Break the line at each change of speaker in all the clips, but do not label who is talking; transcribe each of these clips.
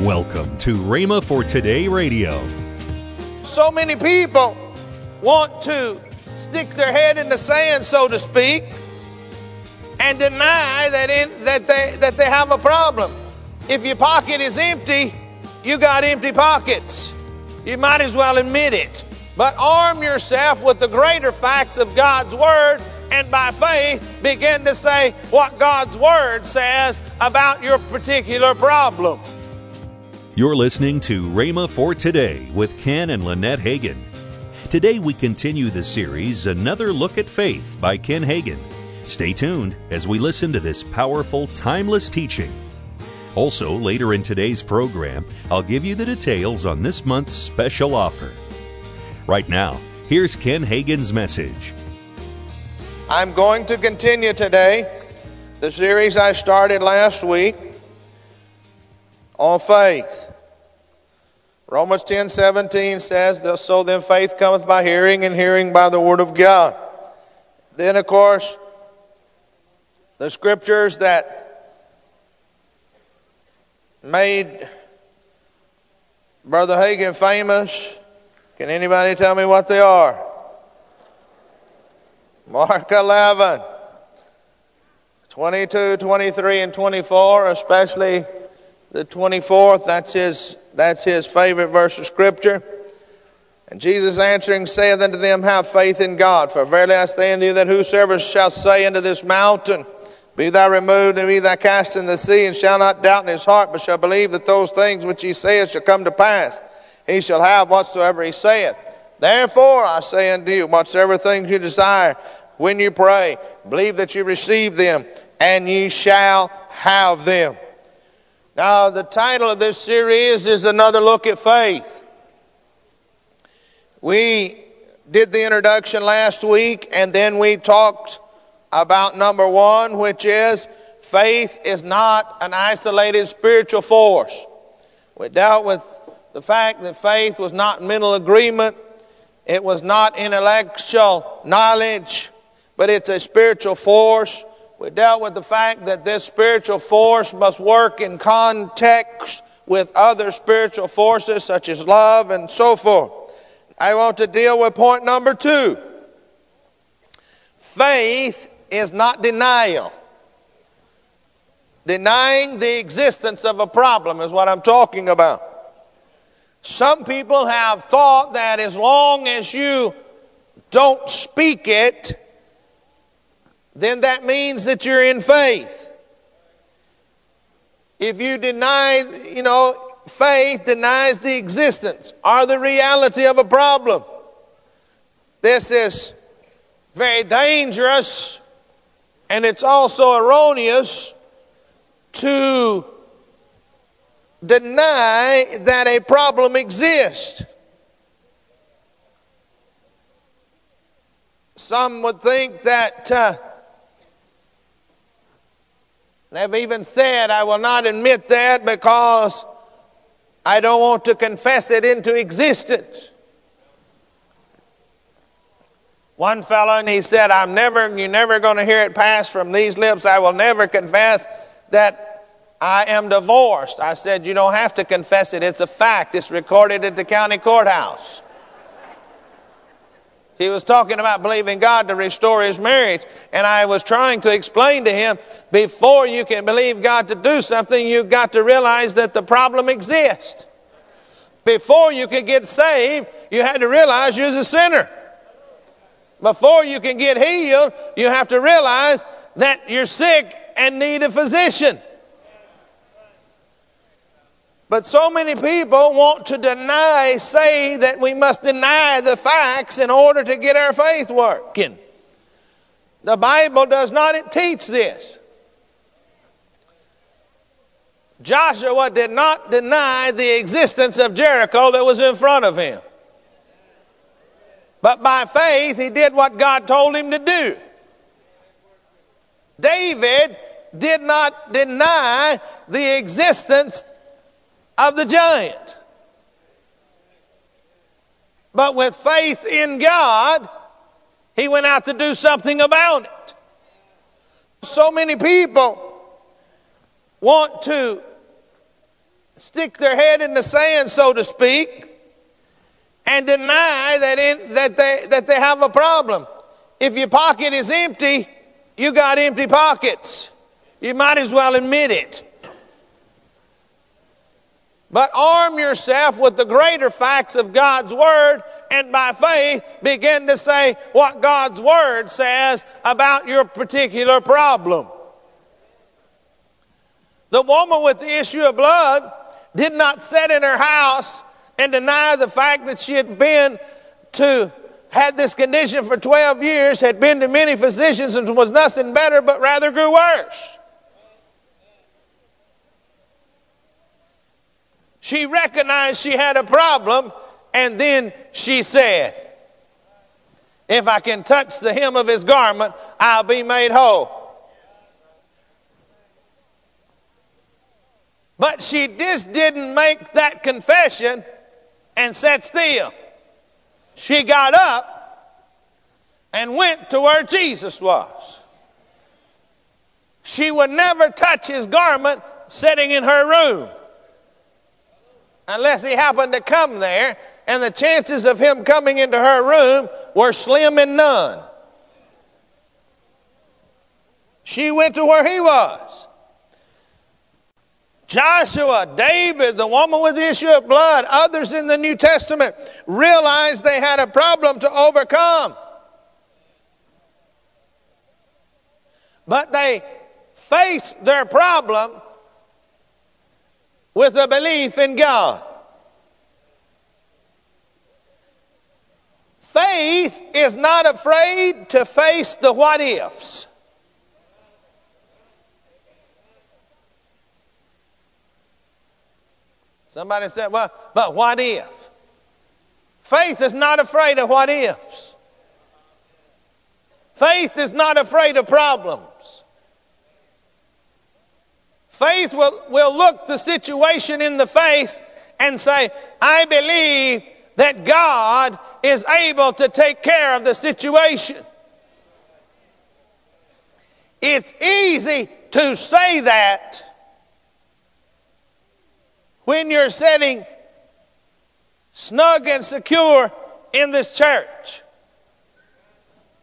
Welcome to Rhema for Today Radio.
So many people want to stick their head in the sand, so to speak, and deny that, in, that, they, that they have a problem. If your pocket is empty, you got empty pockets. You might as well admit it. But arm yourself with the greater facts of God's Word and by faith begin to say what God's Word says about your particular problem.
You're listening to Rhema for Today with Ken and Lynette Hagin. Today we continue the series Another Look at Faith by Ken Hagin. Stay tuned as we listen to this powerful, timeless teaching. Also, later in today's program, I'll give you the details on this month's special offer. Right now, here's Ken Hagin's message.
I'm going to continue today the series I started last week on faith. Romans 10 17 says, So then faith cometh by hearing, and hearing by the word of God. Then, of course, the scriptures that made Brother Hagin famous, can anybody tell me what they are? Mark 11, 22, 23, and 24, especially the 24th. That's his that's his favorite verse of Scripture. And Jesus answering saith unto them, Have faith in God. For verily I say unto you that whosoever shall say unto this mountain, Be thou removed and be thou cast in the sea, and shall not doubt in his heart, but shall believe that those things which he saith shall come to pass, he shall have whatsoever he saith. Therefore I say unto you, whatsoever things you desire, when you pray, believe that you receive them, and ye shall have them. Now, the title of this series is Another Look at Faith. We did the introduction last week, and then we talked about number one, which is faith is not an isolated spiritual force. We dealt with the fact that faith was not mental agreement, it was not intellectual knowledge, but it's a spiritual force we dealt with the fact that this spiritual force must work in context with other spiritual forces such as love and so forth. I want to deal with point number two. Faith is not denial. Denying the existence of a problem is what I'm talking about. Some people have thought that as long as you don't speak it, then that means that you're in faith. If you deny, you know, faith denies the existence or the reality of a problem. This is very dangerous and it's also erroneous to deny that a problem exists. Some would think that. Uh, They've even said, I will not admit that because I don't want to confess it into existence. One fellow, and he said, I'm never, you're never going to hear it pass from these lips. I will never confess that I am divorced. I said, You don't have to confess it. It's a fact. It's recorded at the county courthouse. He was talking about believing God to restore his marriage. And I was trying to explain to him before you can believe God to do something, you've got to realize that the problem exists. Before you could get saved, you had to realize you're a sinner. Before you can get healed, you have to realize that you're sick and need a physician. But so many people want to deny, say that we must deny the facts in order to get our faith working. The Bible does not teach this. Joshua did not deny the existence of Jericho that was in front of him. But by faith, he did what God told him to do. David did not deny the existence of the giant. But with faith in God, he went out to do something about it. So many people want to stick their head in the sand, so to speak, and deny that, in, that, they, that they have a problem. If your pocket is empty, you got empty pockets. You might as well admit it. But arm yourself with the greater facts of God's Word and by faith begin to say what God's Word says about your particular problem. The woman with the issue of blood did not sit in her house and deny the fact that she had been to had this condition for 12 years, had been to many physicians and was nothing better, but rather grew worse. She recognized she had a problem, and then she said, If I can touch the hem of his garment, I'll be made whole. But she just didn't make that confession and sat still. She got up and went to where Jesus was. She would never touch his garment sitting in her room unless he happened to come there, and the chances of him coming into her room were slim and none. She went to where he was. Joshua, David, the woman with the issue of blood, others in the New Testament realized they had a problem to overcome. But they faced their problem with a belief in God. Faith is not afraid to face the what ifs. Somebody said, well, but what if? Faith is not afraid of what ifs. Faith is not afraid of problems. Faith will, will look the situation in the face and say, I believe that God is able to take care of the situation. It's easy to say that when you're sitting snug and secure in this church.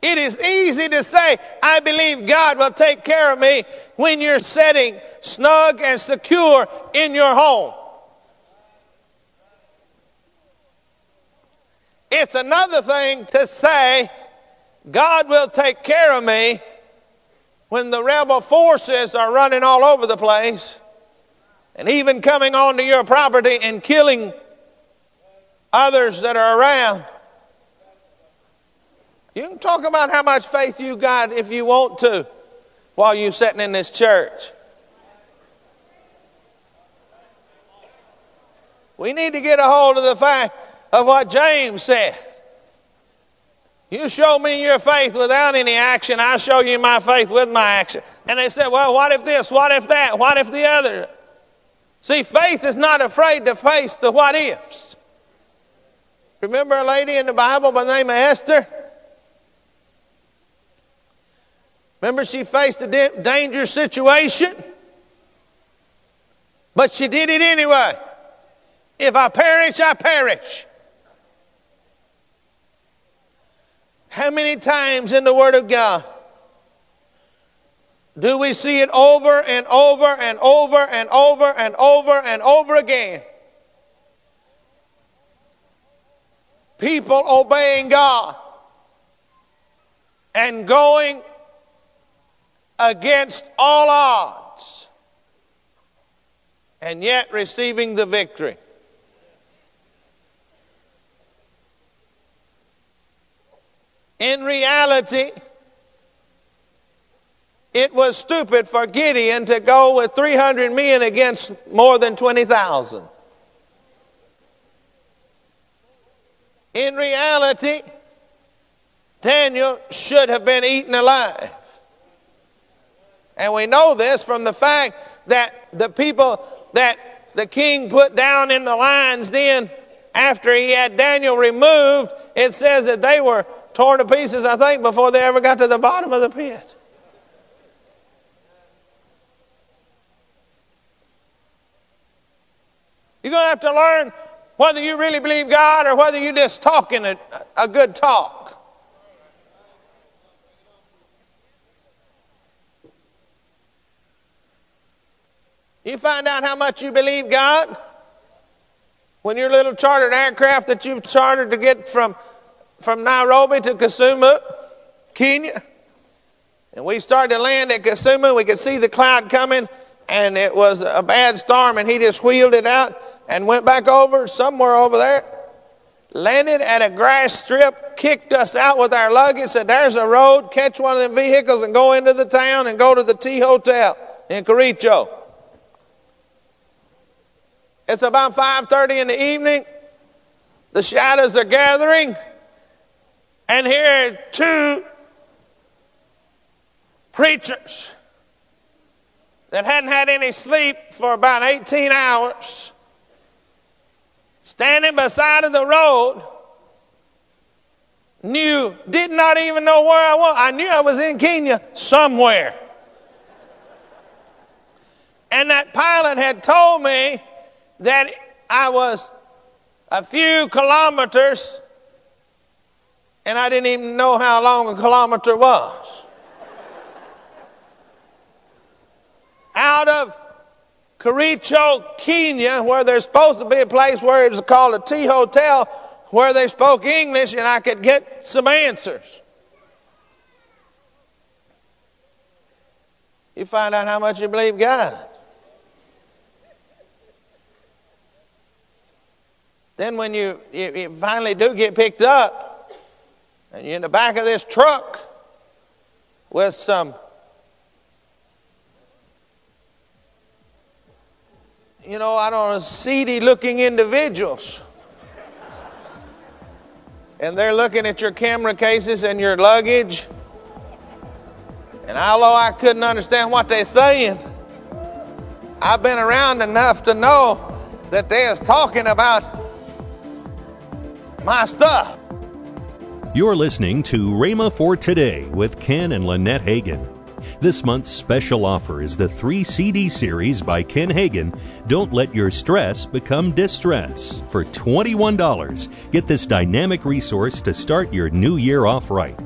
It is easy to say, I believe God will take care of me when you're sitting snug and secure in your home. It's another thing to say, God will take care of me when the rebel forces are running all over the place and even coming onto your property and killing others that are around. You can talk about how much faith you got if you want to while you're sitting in this church. We need to get a hold of the fact of what James said. You show me your faith without any action, I show you my faith with my action. And they said, Well, what if this? What if that? What if the other? See, faith is not afraid to face the what ifs. Remember a lady in the Bible by the name of Esther? Remember, she faced a dangerous situation, but she did it anyway. If I perish, I perish. How many times in the Word of God do we see it over and over and over and over and over and over again? People obeying God and going against all odds and yet receiving the victory. In reality, it was stupid for Gideon to go with 300 men against more than 20,000. In reality, Daniel should have been eaten alive. And we know this from the fact that the people that the king put down in the lion's den after he had Daniel removed, it says that they were torn to pieces, I think, before they ever got to the bottom of the pit. You're going to have to learn whether you really believe God or whether you're just talking a, a good talk. You find out how much you believe God when your little chartered aircraft that you've chartered to get from, from Nairobi to Kisumu, Kenya. And we started to land at Kisumu, We could see the cloud coming, and it was a bad storm, and he just wheeled it out and went back over somewhere over there. Landed at a grass strip, kicked us out with our luggage, said, There's a road, catch one of them vehicles and go into the town and go to the Tea Hotel in Kericho. It's about 5:30 in the evening. The shadows are gathering. And here are two preachers that hadn't had any sleep for about 18 hours standing beside of the road knew did not even know where I was. I knew I was in Kenya somewhere. And that pilot had told me that I was a few kilometers and I didn't even know how long a kilometer was. Out of Kericho, Kenya, where there's supposed to be a place where it was called tea Hotel, where they spoke English and I could get some answers. You find out how much you believe God. Then, when you, you, you finally do get picked up, and you're in the back of this truck with some you know, I don't know, seedy looking individuals. and they're looking at your camera cases and your luggage. And although I couldn't understand what they're saying, I've been around enough to know that they're talking about my stuff.
You're listening to Rhema for Today with Ken and Lynette Hagin. This month's special offer is the three CD series by Ken Hagin, Don't Let Your Stress Become Distress. For $21, get this dynamic resource to start your new year off right.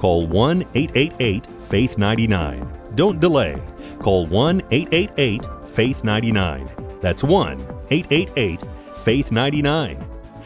Call 1 888 Faith 99. Don't delay. Call 1 888 Faith 99. That's 1 888 Faith 99.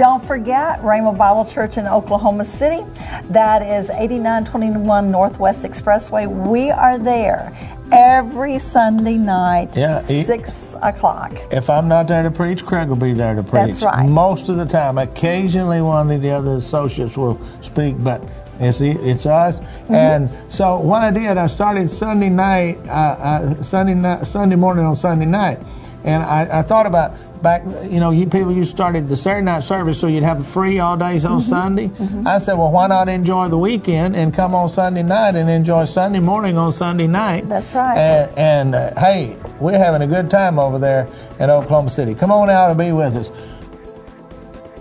Don't forget Rhema Bible Church in Oklahoma City. That is 8921 Northwest Expressway. We are there every Sunday night,
Yeah,
six o'clock.
If I'm not there to preach, Craig will be there to preach.
That's right.
Most of the time. Occasionally, one of the other associates will speak, but it's it's us.
Mm-hmm.
And so what I did, I started Sunday night, uh, uh, Sunday night, Sunday morning on Sunday night, and I, I thought about back. You know, you people you started the Saturday night service so you'd have free all days
Mm-hmm.
on Sunday. I said, well, why not enjoy the weekend and come on Sunday night and enjoy Sunday morning on Sunday night?
That's right.
And, and uh, hey, we're having a good time over there in Oklahoma City. Come on out and be with us.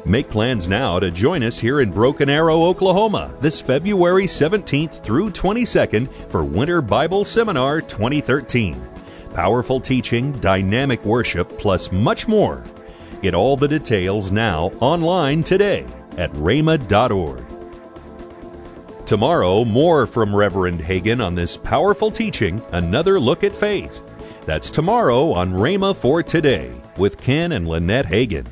Make plans now to join us here in Broken Arrow, Oklahoma, this February 17th through 22nd for Winter Bible Seminar 2013. Powerful teaching, dynamic worship, plus much more. Get all the details now online today at rhema.org. Tomorrow, more from Reverend Hagin on this powerful teaching, Another Look at Faith. That's tomorrow on Rhema for Today with Ken and Lynette Hagin.